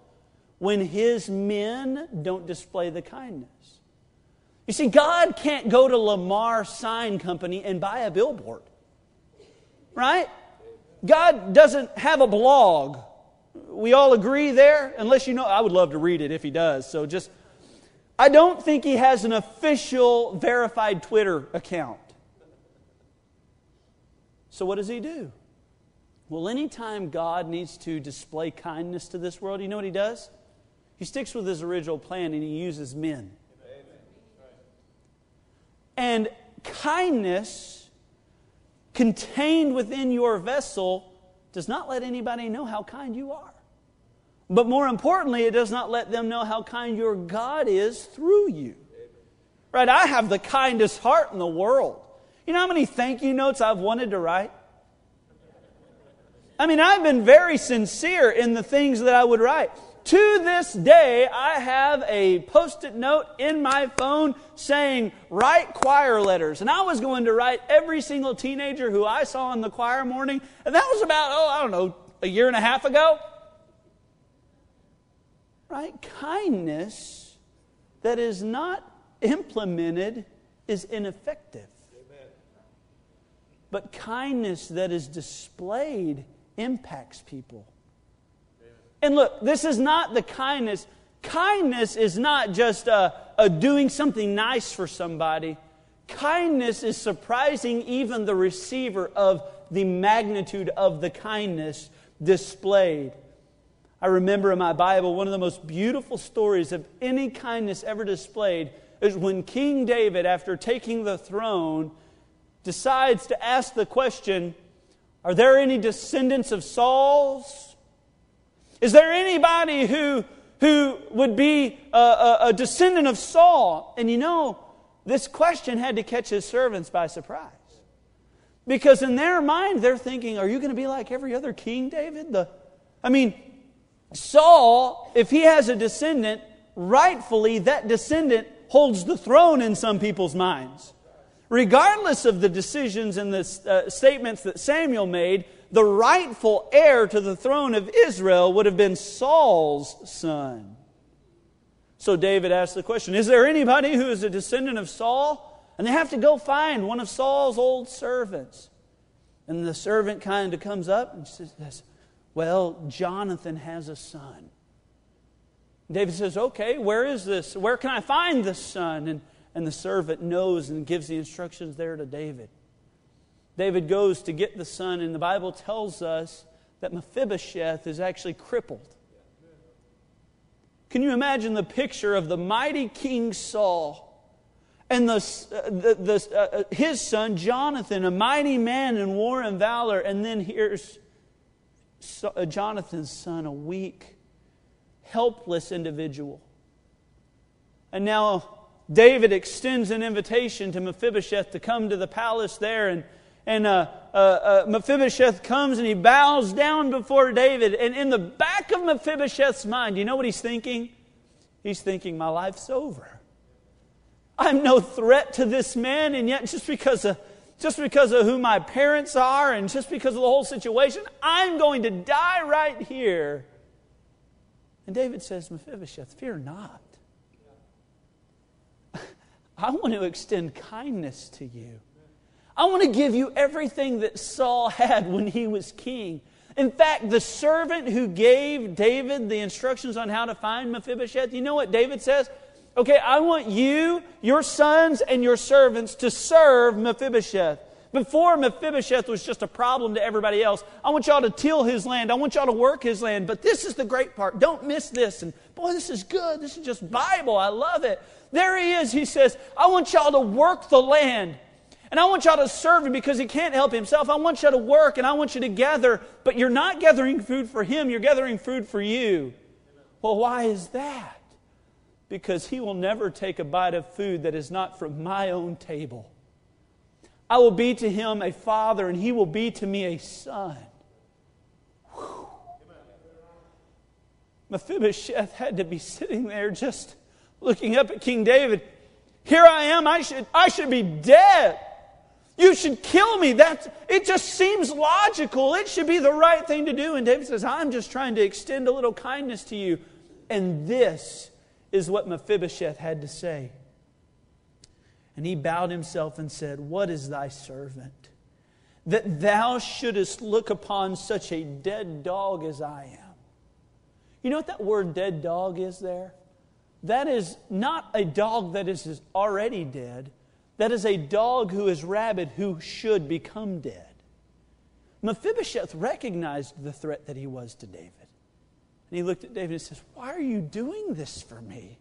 When His men don't display the kindness. You see, God can't go to Lamar Sign Company and buy a billboard, right? God doesn't have a blog. We all agree there, unless you know, I would love to read it if He does. So just, I don't think He has an official verified Twitter account. So what does He do? Well, anytime God needs to display kindness to this world, you know what He does? He sticks with His original plan and He uses men. And kindness contained within your vessel does not let anybody know how kind you are. But more importantly, it does not let them know how kind your God is through you. Right? I have the kindest heart in the world. You know how many thank you notes I've wanted to write? I mean, I've been very sincere in the things that I would write. To this day, I have a post it note in my phone saying, write choir letters. And I was going to write every single teenager who I saw in the choir morning. And that was about, oh, I don't know, a year and a half ago. Right? Kindness that is not implemented is ineffective. Amen. But kindness that is displayed impacts people. And look, this is not the kindness. Kindness is not just a, a doing something nice for somebody. kindness is surprising even the receiver of the magnitude of the kindness displayed. I remember in my Bible one of the most beautiful stories of any kindness ever displayed is when King David, after taking the throne, decides to ask the question Are there any descendants of Saul's? Is there anybody who, who would be a, a, a descendant of Saul? And you know, this question had to catch his servants by surprise. Because in their mind, they're thinking, Are you going to be like every other king, David? The, I mean, Saul, if he has a descendant, rightfully that descendant holds the throne in some people's minds. Regardless of the decisions and the uh, statements that Samuel made, the rightful heir to the throne of Israel would have been Saul's son. So David asked the question Is there anybody who is a descendant of Saul? And they have to go find one of Saul's old servants. And the servant kind of comes up and says, Well, Jonathan has a son. David says, Okay, where is this? Where can I find this son? And, and the servant knows and gives the instructions there to David. David goes to get the son, and the Bible tells us that Mephibosheth is actually crippled. Can you imagine the picture of the mighty King Saul and the, uh, the, the uh, uh, his son Jonathan, a mighty man in war and valor, and then here's uh, Jonathan's son, a weak, helpless individual. And now David extends an invitation to Mephibosheth to come to the palace there, and, and uh, uh, uh, Mephibosheth comes and he bows down before David. And in the back of Mephibosheth's mind, you know what he's thinking? He's thinking, My life's over. I'm no threat to this man, and yet just because of just because of who my parents are and just because of the whole situation, I'm going to die right here. And David says, Mephibosheth, fear not. [LAUGHS] I want to extend kindness to you. I want to give you everything that Saul had when he was king. In fact, the servant who gave David the instructions on how to find Mephibosheth, you know what David says? Okay, I want you, your sons, and your servants to serve Mephibosheth. Before Mephibosheth was just a problem to everybody else, I want y'all to till his land. I want y'all to work his land. But this is the great part. Don't miss this. And boy, this is good. This is just Bible. I love it. There he is. He says, I want y'all to work the land. And I want y'all to serve him because he can't help himself. I want y'all to work and I want you to gather, but you're not gathering food for him, you're gathering food for you. Well, why is that? Because he will never take a bite of food that is not from my own table. I will be to him a father, and he will be to me a son. Mephibosheth had to be sitting there just looking up at King David. Here I am, I should, I should be dead. You should kill me. That's, it just seems logical. It should be the right thing to do. And David says, I'm just trying to extend a little kindness to you. And this is what Mephibosheth had to say. And he bowed himself and said, What is thy servant? That thou shouldest look upon such a dead dog as I am. You know what that word dead dog is there? That is not a dog that is already dead. That is a dog who is rabid who should become dead. Mephibosheth recognized the threat that he was to David. And he looked at David and says, Why are you doing this for me?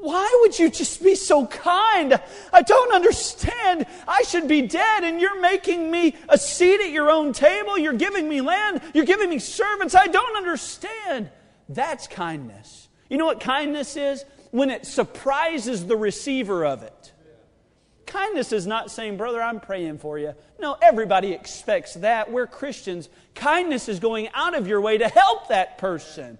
Why would you just be so kind? I don't understand. I should be dead, and you're making me a seat at your own table. You're giving me land. You're giving me servants. I don't understand. That's kindness. You know what kindness is? When it surprises the receiver of it. Kindness is not saying, Brother, I'm praying for you. No, everybody expects that. We're Christians. Kindness is going out of your way to help that person.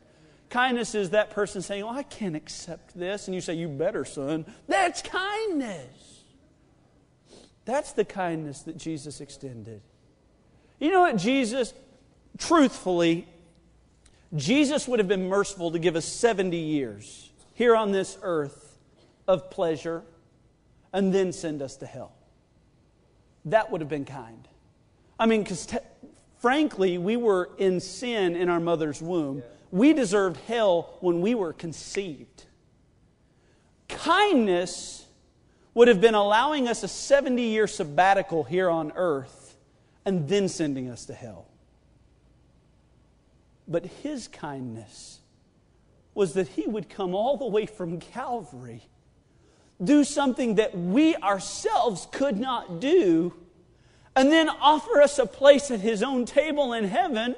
Kindness is that person saying, Oh, I can't accept this. And you say, You better, son. That's kindness. That's the kindness that Jesus extended. You know what, Jesus, truthfully, Jesus would have been merciful to give us 70 years here on this earth of pleasure and then send us to hell. That would have been kind. I mean, because te- frankly, we were in sin in our mother's womb. Yeah. We deserved hell when we were conceived. Kindness would have been allowing us a 70 year sabbatical here on earth and then sending us to hell. But his kindness was that he would come all the way from Calvary, do something that we ourselves could not do, and then offer us a place at his own table in heaven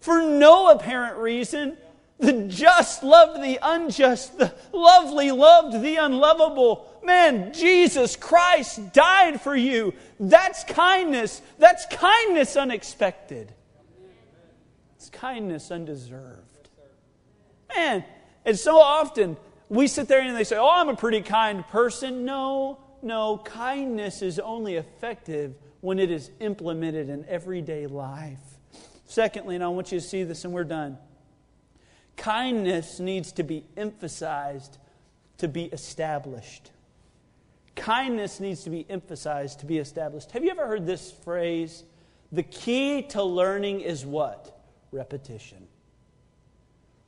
for no apparent reason. The just loved the unjust, the lovely loved the unlovable. Man, Jesus Christ died for you. That's kindness. That's kindness unexpected. It's kindness undeserved. Man, and so often we sit there and they say, Oh, I'm a pretty kind person. No, no, kindness is only effective when it is implemented in everyday life. Secondly, and I want you to see this and we're done kindness needs to be emphasized to be established. Kindness needs to be emphasized to be established. Have you ever heard this phrase? The key to learning is what? Repetition.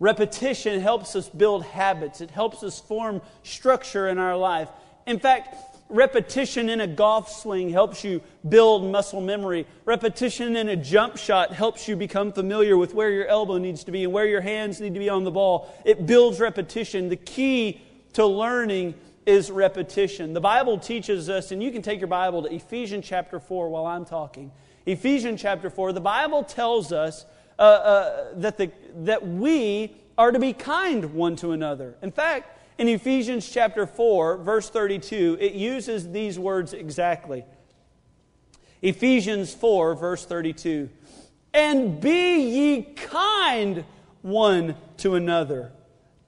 Repetition helps us build habits, it helps us form structure in our life. In fact, repetition in a golf swing helps you build muscle memory. Repetition in a jump shot helps you become familiar with where your elbow needs to be and where your hands need to be on the ball. It builds repetition. The key to learning is repetition. The Bible teaches us, and you can take your Bible to Ephesians chapter 4 while I'm talking. Ephesians chapter 4, the Bible tells us uh, uh, that, the, that we are to be kind one to another. In fact, in Ephesians chapter 4, verse 32, it uses these words exactly. Ephesians 4, verse 32. And be ye kind one to another,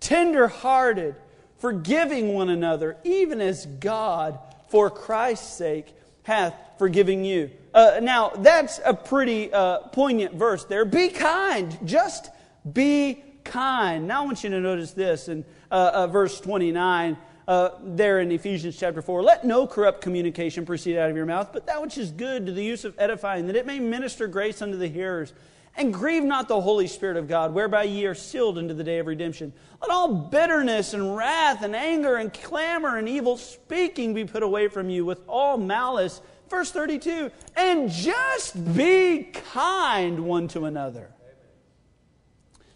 tender hearted, forgiving one another, even as God, for Christ's sake, hath forgiven you. Uh, now, that's a pretty uh, poignant verse there. Be kind. Just be kind. Now, I want you to notice this in uh, uh, verse 29. Uh, there in Ephesians chapter 4. Let no corrupt communication proceed out of your mouth, but that which is good to the use of edifying, that it may minister grace unto the hearers. And grieve not the Holy Spirit of God, whereby ye are sealed unto the day of redemption. Let all bitterness and wrath and anger and clamor and evil speaking be put away from you with all malice. Verse 32 And just be kind one to another.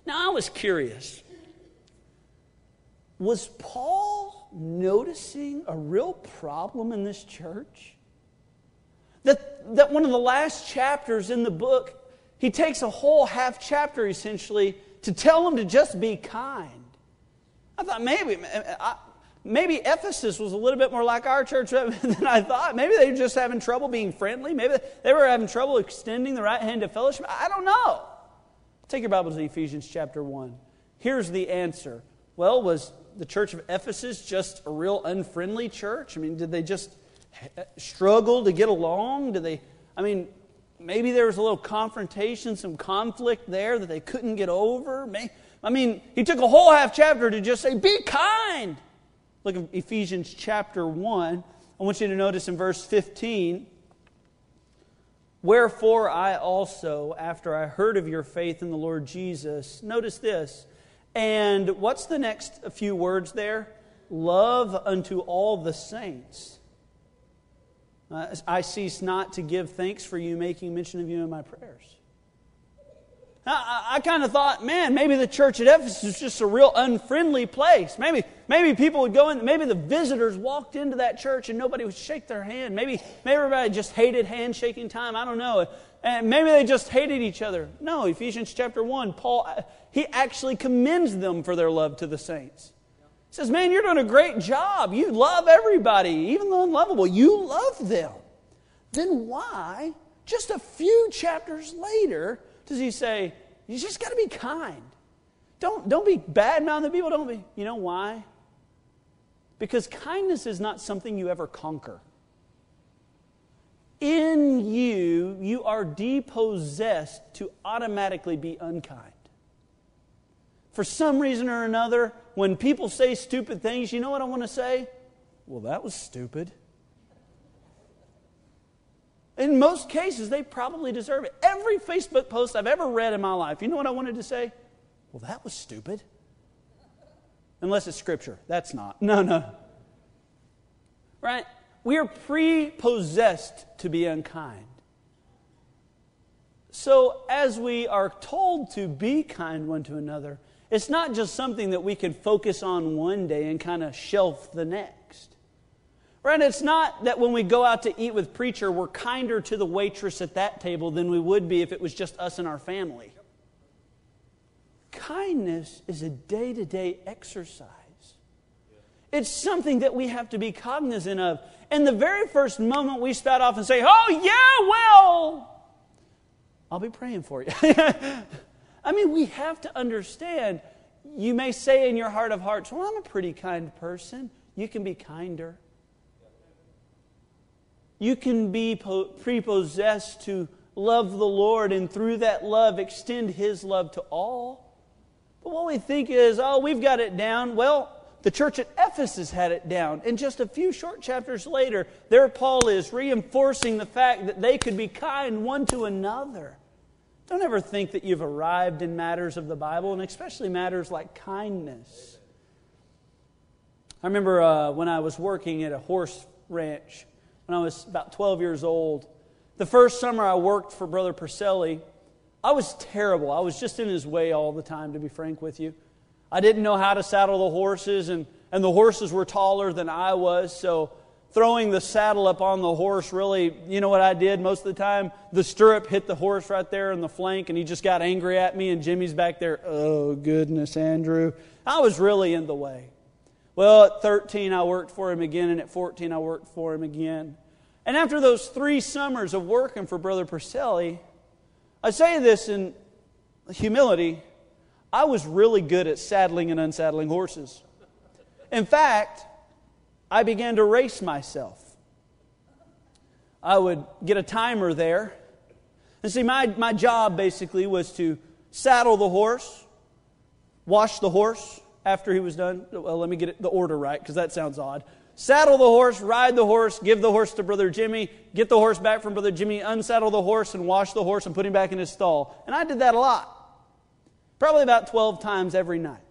Now, I was curious. Was Paul noticing a real problem in this church? That, that one of the last chapters in the book, he takes a whole half chapter essentially to tell them to just be kind. I thought maybe, maybe Ephesus was a little bit more like our church [LAUGHS] than I thought. Maybe they were just having trouble being friendly. Maybe they were having trouble extending the right hand of fellowship. I don't know. Take your Bibles to Ephesians chapter 1. Here's the answer. Well, was the church of Ephesus just a real unfriendly church? I mean, did they just struggle to get along? Did they, I mean, maybe there was a little confrontation, some conflict there that they couldn't get over. I mean, he took a whole half chapter to just say, be kind. Look at Ephesians chapter 1. I want you to notice in verse 15 Wherefore I also, after I heard of your faith in the Lord Jesus, notice this. And what's the next few words there? Love unto all the saints. Uh, I cease not to give thanks for you, making mention of you in my prayers. I, I kind of thought, man, maybe the church at Ephesus is just a real unfriendly place. Maybe, maybe people would go in, maybe the visitors walked into that church and nobody would shake their hand. Maybe, maybe everybody just hated handshaking time. I don't know. And maybe they just hated each other. No, Ephesians chapter 1, Paul, he actually commends them for their love to the saints. Says, man, you're doing a great job. You love everybody, even the unlovable. You love them. Then why, just a few chapters later, does he say, you just got to be kind? Don't, don't be bad mouthing people. Don't be. You know why? Because kindness is not something you ever conquer. In you, you are depossessed to automatically be unkind. For some reason or another, when people say stupid things, you know what I want to say? Well, that was stupid. In most cases, they probably deserve it. Every Facebook post I've ever read in my life, you know what I wanted to say? Well, that was stupid. Unless it's scripture. That's not. No, no. Right? we are prepossessed to be unkind. So, as we are told to be kind one to another, it's not just something that we can focus on one day and kind of shelf the next. Right? It's not that when we go out to eat with preacher, we're kinder to the waitress at that table than we would be if it was just us and our family. Kindness is a day to day exercise. It's something that we have to be cognizant of. And the very first moment we spout off and say, Oh, yeah, well, I'll be praying for you. [LAUGHS] I mean, we have to understand. You may say in your heart of hearts, Well, I'm a pretty kind person. You can be kinder. You can be prepossessed to love the Lord and through that love extend His love to all. But what we think is, oh, we've got it down. Well, the church at Ephesus had it down. And just a few short chapters later, there Paul is reinforcing the fact that they could be kind one to another. Don't ever think that you've arrived in matters of the Bible, and especially matters like kindness. I remember uh, when I was working at a horse ranch when I was about 12 years old. The first summer I worked for Brother Purcelli, I was terrible. I was just in his way all the time, to be frank with you. I didn't know how to saddle the horses, and, and the horses were taller than I was, so throwing the saddle up on the horse really, you know what I did most of the time? The stirrup hit the horse right there in the flank, and he just got angry at me, and Jimmy's back there, oh, goodness, Andrew. I was really in the way. Well, at 13, I worked for him again, and at 14, I worked for him again. And after those three summers of working for Brother Purcelli, I say this in humility I was really good at saddling and unsaddling horses. In fact, I began to race myself. I would get a timer there. And see, my, my job basically was to saddle the horse, wash the horse after he was done. Well, let me get the order right because that sounds odd. Saddle the horse, ride the horse, give the horse to Brother Jimmy, get the horse back from Brother Jimmy, unsaddle the horse, and wash the horse and put him back in his stall. And I did that a lot probably about 12 times every night.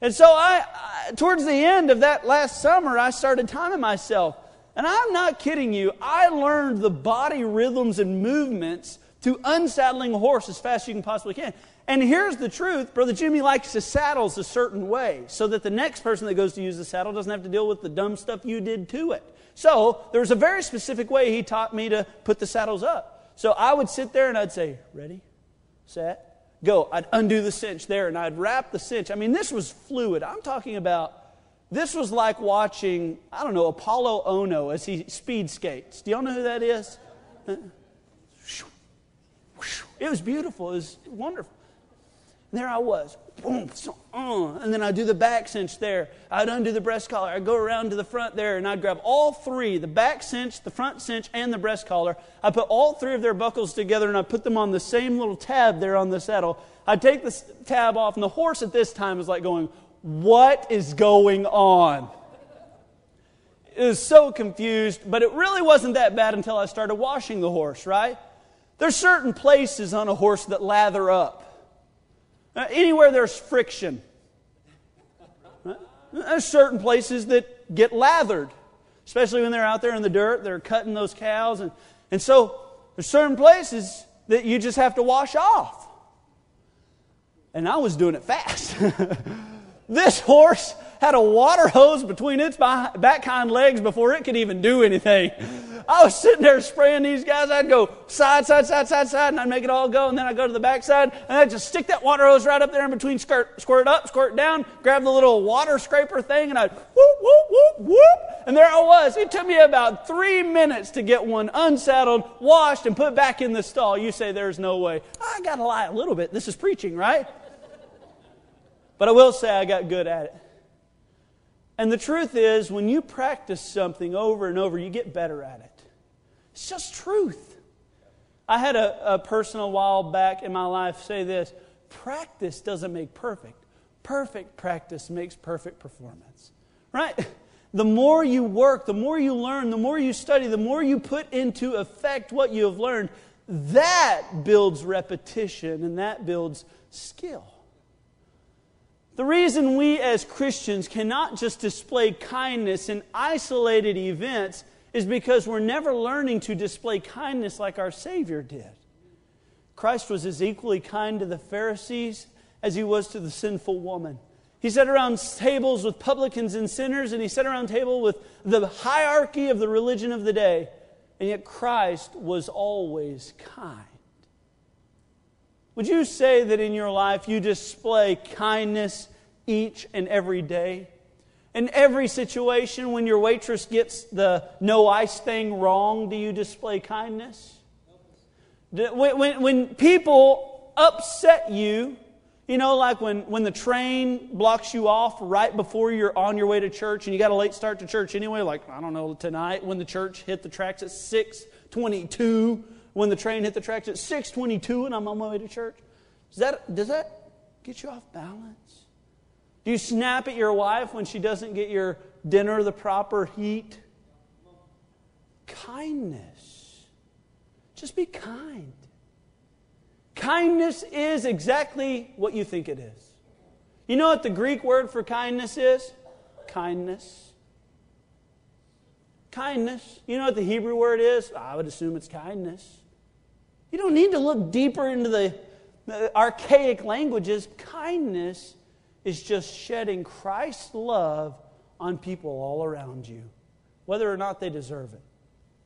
And so I, I, towards the end of that last summer, I started timing myself. And I'm not kidding you, I learned the body rhythms and movements to unsaddling a horse as fast as you can possibly can. And here's the truth Brother Jimmy likes his saddles a certain way so that the next person that goes to use the saddle doesn't have to deal with the dumb stuff you did to it. So there's a very specific way he taught me to put the saddles up. So I would sit there and I'd say, Ready, set, go. I'd undo the cinch there and I'd wrap the cinch. I mean, this was fluid. I'm talking about this was like watching, I don't know, Apolo Ohno as he speed skates. Do y'all know who that is? It was beautiful. It was wonderful. There I was. Boom, uh, and then I'd do the back cinch there. I'd undo the breast collar. I'd go around to the front there and I'd grab all three the back cinch, the front cinch, and the breast collar. I put all three of their buckles together and I put them on the same little tab there on the saddle. I'd take the tab off, and the horse at this time is like going, What is going on? It was so confused, but it really wasn't that bad until I started washing the horse, right? There's certain places on a horse that lather up. Uh, anywhere there's friction. There's certain places that get lathered, especially when they're out there in the dirt, they're cutting those cows. And, and so there's certain places that you just have to wash off. And I was doing it fast. [LAUGHS] this horse had a water hose between its back hind legs before it could even do anything. I was sitting there spraying these guys. I'd go side, side, side, side, side, and I'd make it all go. And then I'd go to the back side, and I'd just stick that water hose right up there in between, skirt, squirt up, squirt down, grab the little water scraper thing, and I'd whoop, whoop, whoop, whoop. And there I was. It took me about three minutes to get one unsaddled, washed, and put back in the stall. You say there's no way. I got to lie a little bit. This is preaching, right? But I will say I got good at it. And the truth is, when you practice something over and over, you get better at it. It's just truth. I had a, a person a while back in my life say this practice doesn't make perfect, perfect practice makes perfect performance. Right? [LAUGHS] The more you work, the more you learn, the more you study, the more you put into effect what you have learned, that builds repetition and that builds skill. The reason we as Christians cannot just display kindness in isolated events is because we're never learning to display kindness like our Savior did. Christ was as equally kind to the Pharisees as he was to the sinful woman. He sat around tables with publicans and sinners, and he sat around table with the hierarchy of the religion of the day. And yet Christ was always kind. Would you say that in your life you display kindness each and every day? In every situation, when your waitress gets the no ice thing wrong, do you display kindness? When, when, when people upset you, you know, like when, when the train blocks you off right before you're on your way to church and you got a late start to church anyway, like, I don't know, tonight when the church hit the tracks at 622, when the train hit the tracks at 622 and I'm on my way to church. Does that, does that get you off balance? Do you snap at your wife when she doesn't get your dinner the proper heat? Kindness. Just be kind. Kindness is exactly what you think it is. You know what the Greek word for kindness is? Kindness. Kindness. You know what the Hebrew word is? I would assume it's kindness. You don't need to look deeper into the, archaic languages. Kindness is just shedding Christ's love on people all around you, whether or not they deserve it.